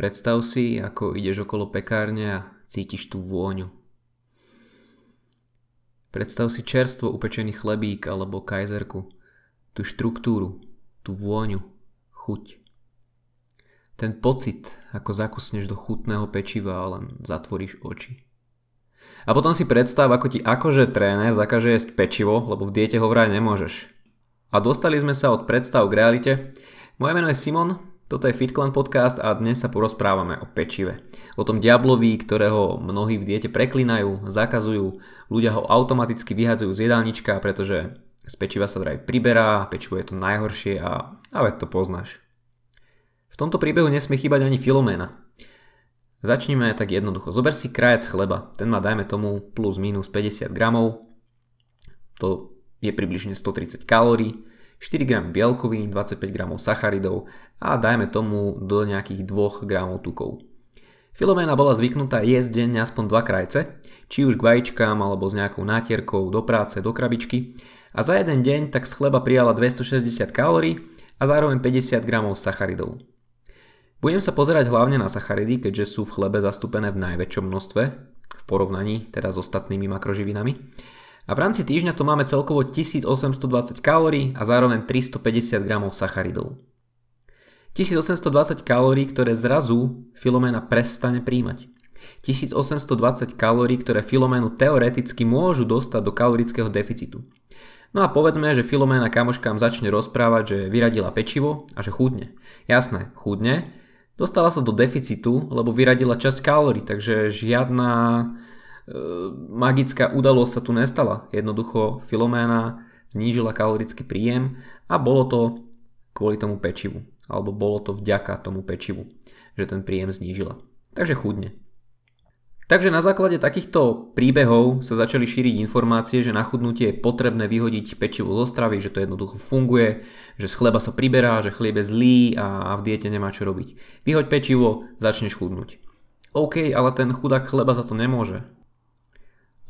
Predstav si, ako ideš okolo pekárne a cítiš tú vôňu. Predstav si čerstvo upečený chlebík alebo kajzerku, tú štruktúru, tú vôňu, chuť. Ten pocit, ako zakusneš do chutného pečiva a len zatvoríš oči. A potom si predstav, ako ti akože tréner zakaže jesť pečivo, lebo v diete ho vraj nemôžeš. A dostali sme sa od predstav k realite. Moje meno je Simon, toto je FitClan podcast a dnes sa porozprávame o pečive. O tom diablovi, ktorého mnohí v diete preklinajú, zakazujú, ľudia ho automaticky vyhadzujú z jedálnička, pretože z pečiva sa vraj priberá, pečivo je to najhoršie a, a to poznáš. V tomto príbehu nesmie chýbať ani Filoména. Začnime tak jednoducho. Zober si krajec chleba, ten má dajme tomu plus minus 50 gramov, to je približne 130 kalórií, 4 g bielkovín, 25 g sacharidov a dajme tomu do nejakých 2 g tukov. Filoména bola zvyknutá jesť denne aspoň 2 krajce, či už k vajíčkám alebo s nejakou nátierkou do práce, do krabičky a za jeden deň tak z chleba prijala 260 kalórií a zároveň 50 g sacharidov. Budem sa pozerať hlavne na sacharidy, keďže sú v chlebe zastúpené v najväčšom množstve, v porovnaní teda s ostatnými makroživinami. A v rámci týždňa to máme celkovo 1820 kalórií a zároveň 350 g sacharidov. 1820 kalórií, ktoré zrazu Filoména prestane príjmať. 1820 kalórií, ktoré Filoménu teoreticky môžu dostať do kalorického deficitu. No a povedzme, že Filoména kamoškám začne rozprávať, že vyradila pečivo a že chudne. Jasné, chudne. Dostala sa do deficitu, lebo vyradila časť kalórií, takže žiadna magická udalosť sa tu nestala. Jednoducho Filoména znížila kalorický príjem a bolo to kvôli tomu pečivu. Alebo bolo to vďaka tomu pečivu, že ten príjem znížila. Takže chudne. Takže na základe takýchto príbehov sa začali šíriť informácie, že na chudnutie je potrebné vyhodiť pečivo zo stravy, že to jednoducho funguje, že z chleba sa priberá, že chlieb je zlý a v diete nemá čo robiť. Vyhoď pečivo, začneš chudnúť. OK, ale ten chudák chleba za to nemôže.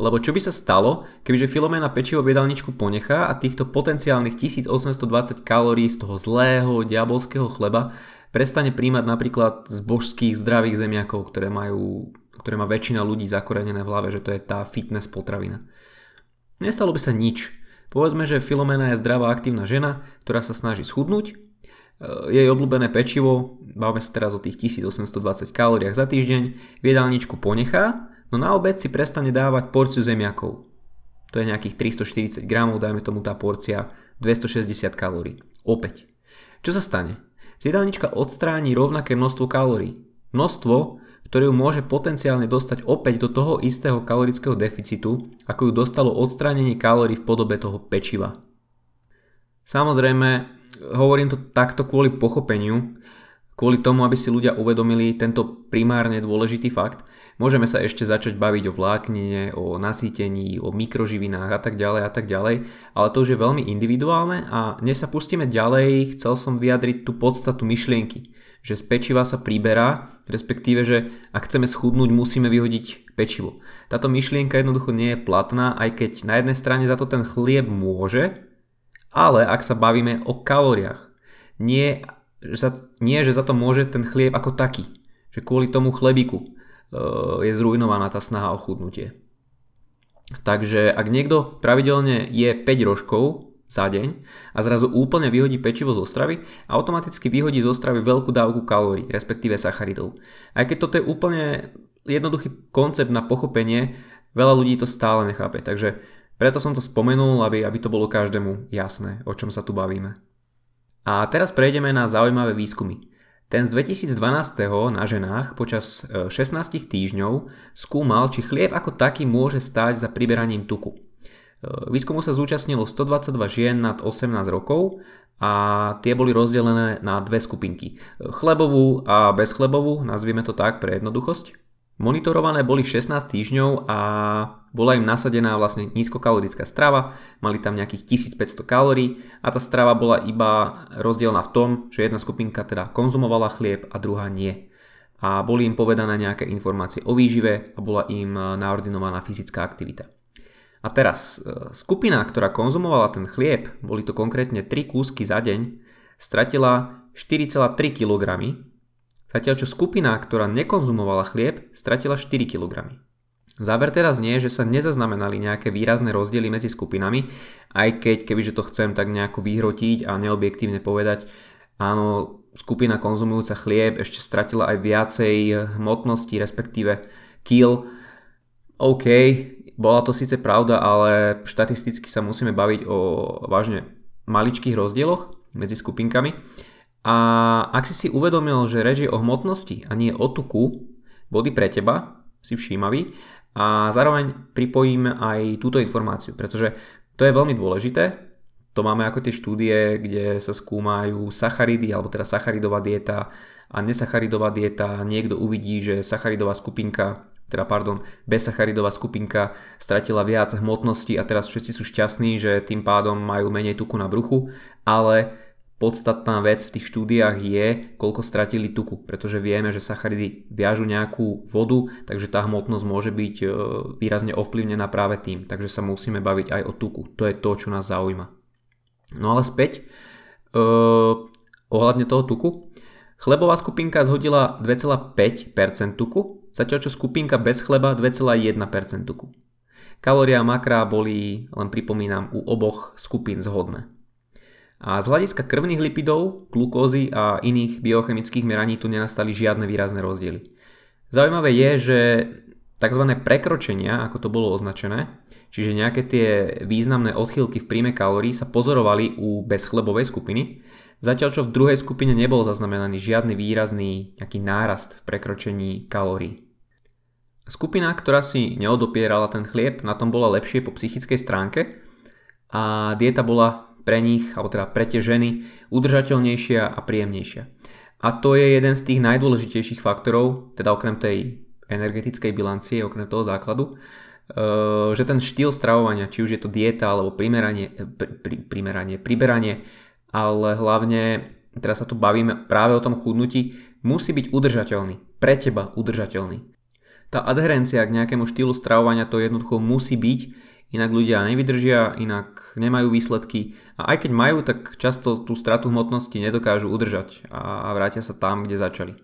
Lebo čo by sa stalo, kebyže Filomena pečivo v jedálničku ponechá a týchto potenciálnych 1820 kalórií z toho zlého diabolského chleba prestane príjmať napríklad z božských zdravých zemiakov, ktoré, majú, ktoré má väčšina ľudí zakorenené v hlave, že to je tá fitness potravina. Nestalo by sa nič. Povedzme, že Filomena je zdravá aktívna žena, ktorá sa snaží schudnúť. E, jej obľúbené pečivo, bavme sa teraz o tých 1820 kalóriách za týždeň, v jedálničku ponechá No na obed si prestane dávať porciu zemiakov. To je nejakých 340 gramov, dajme tomu tá porcia 260 kalórií. Opäť. Čo sa stane? Zjedálnička odstráni rovnaké množstvo kalórií. Množstvo, ktoré ju môže potenciálne dostať opäť do toho istého kalorického deficitu, ako ju dostalo odstránenie kalórií v podobe toho pečiva. Samozrejme, hovorím to takto kvôli pochopeniu, kvôli tomu, aby si ľudia uvedomili tento primárne dôležitý fakt, Môžeme sa ešte začať baviť o vláknine, o nasýtení, o mikroživinách a tak ďalej a tak ďalej, ale to už je veľmi individuálne a dnes sa pustíme ďalej, chcel som vyjadriť tú podstatu myšlienky, že z pečiva sa priberá, respektíve, že ak chceme schudnúť, musíme vyhodiť pečivo. Táto myšlienka jednoducho nie je platná, aj keď na jednej strane za to ten chlieb môže, ale ak sa bavíme o kalóriách, nie, že za, nie, že za to môže ten chlieb ako taký, že kvôli tomu chlebiku, je zrujnovaná tá snaha o chudnutie. Takže ak niekto pravidelne je 5 rožkov za deň a zrazu úplne vyhodí pečivo zo stravy, automaticky vyhodí zo stravy veľkú dávku kalórií, respektíve sacharidov. Aj keď toto je úplne jednoduchý koncept na pochopenie, veľa ľudí to stále nechápe. Takže preto som to spomenul, aby, aby to bolo každému jasné, o čom sa tu bavíme. A teraz prejdeme na zaujímavé výskumy. Ten z 2012. na ženách počas 16 e, týždňov skúmal, či chlieb ako taký môže stáť za priberaním tuku. E, výskumu sa zúčastnilo 122 žien nad 18 rokov a tie boli rozdelené na dve skupinky. E, chlebovú a bezchlebovú, nazvieme to tak pre jednoduchosť. Monitorované boli 16 týždňov a bola im nasadená vlastne nízkokalorická strava, mali tam nejakých 1500 kalórií a tá strava bola iba rozdielna v tom, že jedna skupinka teda konzumovala chlieb a druhá nie. A boli im povedané nejaké informácie o výžive a bola im naordinovaná fyzická aktivita. A teraz, e, skupina, ktorá konzumovala ten chlieb, boli to konkrétne 3 kúsky za deň, stratila 4,3 kg, Zatiaľ čo skupina, ktorá nekonzumovala chlieb, stratila 4 kg. Záver teraz nie je, že sa nezaznamenali nejaké výrazné rozdiely medzi skupinami, aj keď, kebyže to chcem tak nejako vyhrotiť a neobjektívne povedať, áno, skupina konzumujúca chlieb ešte stratila aj viacej hmotnosti, respektíve kill. OK, bola to síce pravda, ale štatisticky sa musíme baviť o vážne maličkých rozdieloch medzi skupinkami. A ak si si uvedomil, že reč je o hmotnosti a nie o tuku, body pre teba, si všímavý, a zároveň pripojím aj túto informáciu, pretože to je veľmi dôležité. To máme ako tie štúdie, kde sa skúmajú sacharidy, alebo teda sacharidová dieta a nesacharidová dieta. Niekto uvidí, že sacharidová skupinka, teda pardon, bezsacharidová skupinka stratila viac hmotnosti a teraz všetci sú šťastní, že tým pádom majú menej tuku na bruchu, ale podstatná vec v tých štúdiách je, koľko stratili tuku, pretože vieme, že sacharidy viažu nejakú vodu, takže tá hmotnosť môže byť e, výrazne ovplyvnená práve tým, takže sa musíme baviť aj o tuku, to je to, čo nás zaujíma. No ale späť, uh, ohľadne toho tuku, chlebová skupinka zhodila 2,5% tuku, zatiaľ čo skupinka bez chleba 2,1% tuku. Kalória a makra boli, len pripomínam, u oboch skupín zhodné. A z hľadiska krvných lipidov, glukózy a iných biochemických meraní tu nenastali žiadne výrazné rozdiely. Zaujímavé je, že tzv. prekročenia, ako to bolo označené, čiže nejaké tie významné odchýlky v príjme kalórií sa pozorovali u bezchlebovej skupiny, zatiaľ čo v druhej skupine nebol zaznamenaný žiadny výrazný nejaký nárast v prekročení kalórií. Skupina, ktorá si neodopierala ten chlieb, na tom bola lepšie po psychickej stránke a dieta bola pre nich, alebo teda pre tie ženy, udržateľnejšia a príjemnejšia. A to je jeden z tých najdôležitejších faktorov, teda okrem tej energetickej bilancie, okrem toho základu, eh, že ten štýl stravovania, či už je to dieta alebo primeranie, eh, pri, primeranie, priberanie, ale hlavne, teraz sa tu bavíme práve o tom chudnutí, musí byť udržateľný, pre teba udržateľný. Tá adherencia k nejakému štýlu stravovania to jednoducho musí byť, inak ľudia nevydržia, inak nemajú výsledky a aj keď majú, tak často tú stratu hmotnosti nedokážu udržať a vrátia sa tam, kde začali.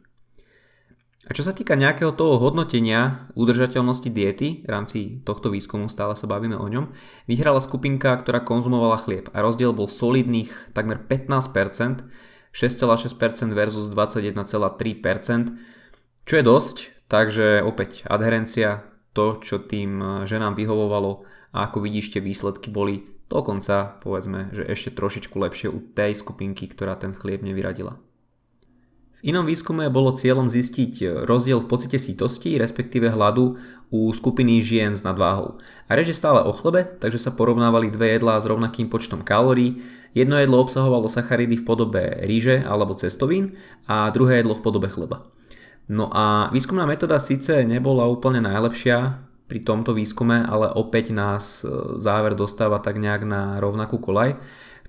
A čo sa týka nejakého toho hodnotenia udržateľnosti diety, v rámci tohto výskumu stále sa bavíme o ňom, vyhrala skupinka, ktorá konzumovala chlieb a rozdiel bol solidných takmer 15%, 6,6% versus 21,3%, čo je dosť, takže opäť adherencia, to, čo tým ženám vyhovovalo, a ako vidíš tie výsledky boli dokonca povedzme, že ešte trošičku lepšie u tej skupinky, ktorá ten chlieb nevyradila. V inom výskume bolo cieľom zistiť rozdiel v pocite sítosti, respektíve hladu u skupiny žien s nadváhou. A reže stále o chlebe, takže sa porovnávali dve jedlá s rovnakým počtom kalórií. Jedno jedlo obsahovalo sacharidy v podobe ríže alebo cestovín a druhé jedlo v podobe chleba. No a výskumná metóda síce nebola úplne najlepšia, pri tomto výskume, ale opäť nás e, záver dostáva tak nejak na rovnakú kolaj,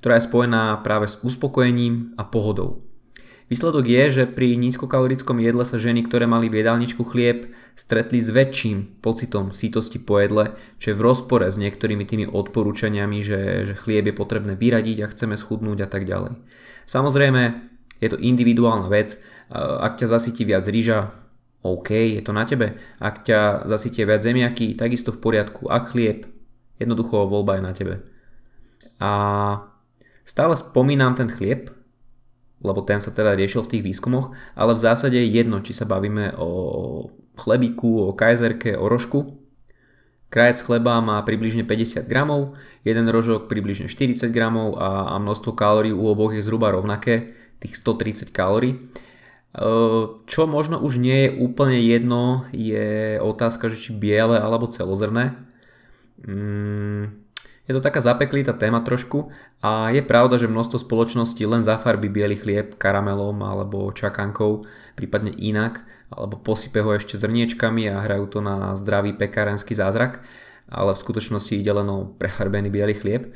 ktorá je spojená práve s uspokojením a pohodou. Výsledok je, že pri nízkokalorickom jedle sa ženy, ktoré mali v jedálničku chlieb, stretli s väčším pocitom sítosti po jedle, čo je v rozpore s niektorými tými odporúčaniami, že, že chlieb je potrebné vyradiť a chceme schudnúť a tak ďalej. Samozrejme, je to individuálna vec, ak ťa zasytí viac rýža, OK, je to na tebe. Ak ťa zasytie viac zemiaky, takisto v poriadku. Ak chlieb, jednoducho voľba je na tebe. A stále spomínam ten chlieb, lebo ten sa teda riešil v tých výskumoch, ale v zásade je jedno, či sa bavíme o chlebiku, o kajzerke, o rožku. Krajec chleba má približne 50 gramov, jeden rožok približne 40 gramov a, a množstvo kalórií u oboch je zhruba rovnaké, tých 130 kalórií. Čo možno už nie je úplne jedno, je otázka, že či biele alebo celozrné. Mm, je to taká zapeklitá téma trošku a je pravda, že množstvo spoločností len zafarbí biely chlieb karamelom alebo čakankou, prípadne inak, alebo posype ho ešte zrniečkami a hrajú to na zdravý pekárenský zázrak, ale v skutočnosti ide len o prefarbený biely chlieb.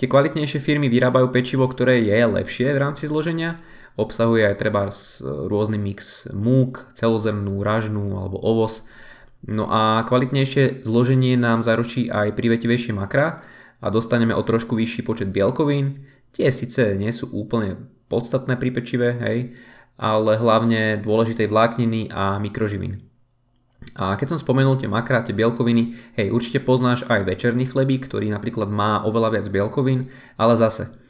Tie kvalitnejšie firmy vyrábajú pečivo, ktoré je lepšie v rámci zloženia, Obsahuje aj treba rôzny mix múk, celozrnú, ražnú alebo ovoz. No a kvalitnejšie zloženie nám zaručí aj privetivejšie makra a dostaneme o trošku vyšší počet bielkovín. Tie síce nie sú úplne podstatné pri pečive, hej, ale hlavne dôležitej vlákniny a mikroživín. A keď som spomenul tie makrá, tie bielkoviny, hej, určite poznáš aj večerný chlebík, ktorý napríklad má oveľa viac bielkovín, ale zase,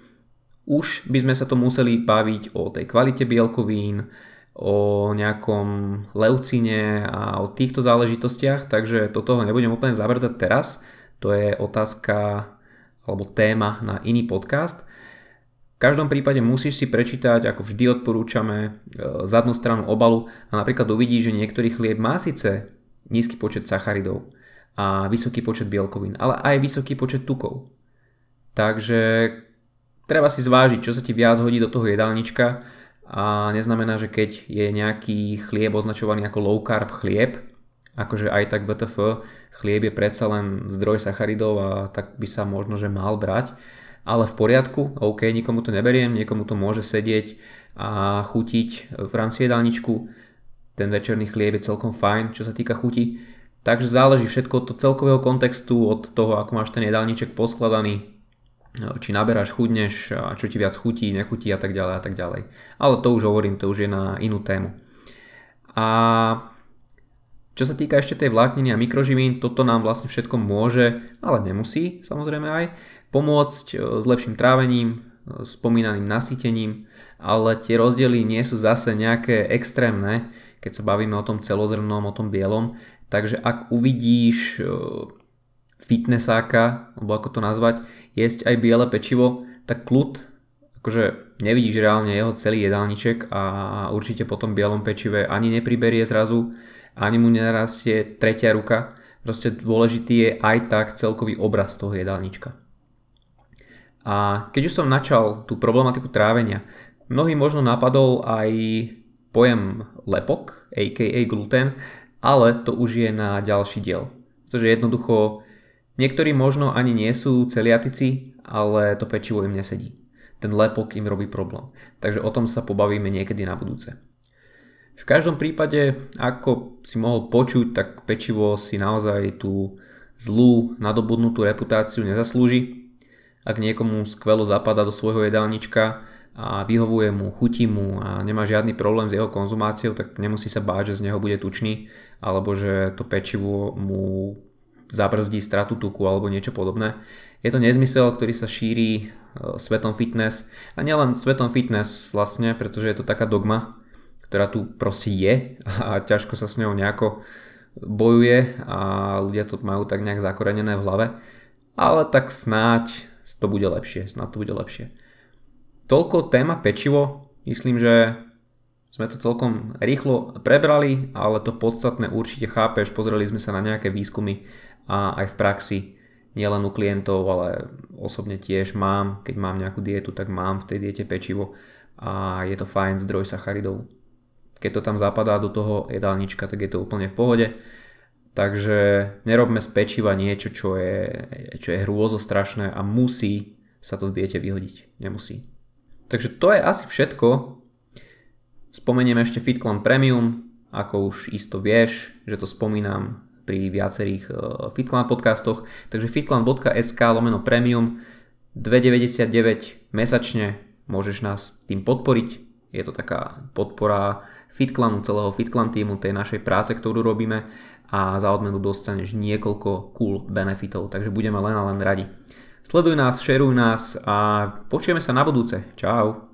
už by sme sa to museli baviť o tej kvalite bielkovín, o nejakom leucine a o týchto záležitostiach, takže do toho nebudem úplne zavrdať teraz, to je otázka alebo téma na iný podcast. Každom prípade musíš si prečítať, ako vždy odporúčame, e, zadnú stranu obalu a napríklad uvidíš, že niektorý chlieb má síce nízky počet sacharidov a vysoký počet bielkovín, ale aj vysoký počet tukov. Takže treba si zvážiť, čo sa ti viac hodí do toho jedálnička a neznamená, že keď je nejaký chlieb označovaný ako low carb chlieb, akože aj tak VTF chlieb je predsa len zdroj sacharidov a tak by sa možno, že mal brať, ale v poriadku, OK, nikomu to neberiem, niekomu to môže sedieť a chutiť v rámci jedálničku. Ten večerný chlieb je celkom fajn, čo sa týka chuti. Takže záleží všetko od celkového kontextu, od toho, ako máš ten jedálniček poskladaný, či naberáš, chudneš, a čo ti viac chutí, nechutí a tak ďalej a tak ďalej. Ale to už hovorím, to už je na inú tému. A čo sa týka ešte tej vlákniny a mikroživín, toto nám vlastne všetko môže, ale nemusí samozrejme aj, pomôcť e, s lepším trávením, e, spomínaným nasýtením, ale tie rozdiely nie sú zase nejaké extrémne, keď sa bavíme o tom celozrnom, o tom bielom. Takže ak uvidíš e, fitnessáka, alebo ako to nazvať, jesť aj biele pečivo, tak kľud, akože nevidíš reálne jeho celý jedálniček a určite po tom bielom pečive ani nepriberie zrazu, ani mu nenarastie tretia ruka. Proste dôležitý je aj tak celkový obraz toho jedálnička. A keď už som načal tú problematiku trávenia, mnohý možno napadol aj pojem lepok, aka gluten, ale to už je na ďalší diel. Pretože jednoducho niektorí možno ani nie sú celiatici, ale to pečivo im nesedí. Ten lepok im robí problém. Takže o tom sa pobavíme niekedy na budúce. V každom prípade, ako si mohol počuť, tak pečivo si naozaj tú zlú nadobudnutú reputáciu nezaslúži ak niekomu skvelo zapadá do svojho jedálnička a vyhovuje mu, chutí mu a nemá žiadny problém s jeho konzumáciou, tak nemusí sa báť, že z neho bude tučný alebo že to pečivo mu zabrzdí stratu tuku alebo niečo podobné. Je to nezmysel, ktorý sa šíri e, svetom fitness a nielen svetom fitness vlastne, pretože je to taká dogma, ktorá tu proste je a ťažko sa s ňou nejako bojuje a ľudia to majú tak nejak zakorenené v hlave. Ale tak snáď to bude lepšie, snad to bude lepšie. Toľko téma pečivo, myslím, že sme to celkom rýchlo prebrali, ale to podstatné určite chápeš, pozreli sme sa na nejaké výskumy a aj v praxi, nielen u klientov, ale osobne tiež mám, keď mám nejakú dietu, tak mám v tej diete pečivo a je to fajn zdroj sacharidov. Keď to tam zapadá do toho jedálnička, tak je to úplne v pohode. Takže nerobme z pečiva niečo, čo je, čo je hrôzo strašné a musí sa to v diete vyhodiť. Nemusí. Takže to je asi všetko. Spomeniem ešte FitClan Premium, ako už isto vieš, že to spomínam pri viacerých uh, FitClan podcastoch. Takže fitclan.sk lomeno premium 2,99 mesačne môžeš nás tým podporiť. Je to taká podpora FitClanu, celého FitClan týmu, tej našej práce, ktorú robíme a za odmenu dostaneš niekoľko cool benefitov, takže budeme len a len radi. Sleduj nás, šeruj nás a počujeme sa na budúce. Čau.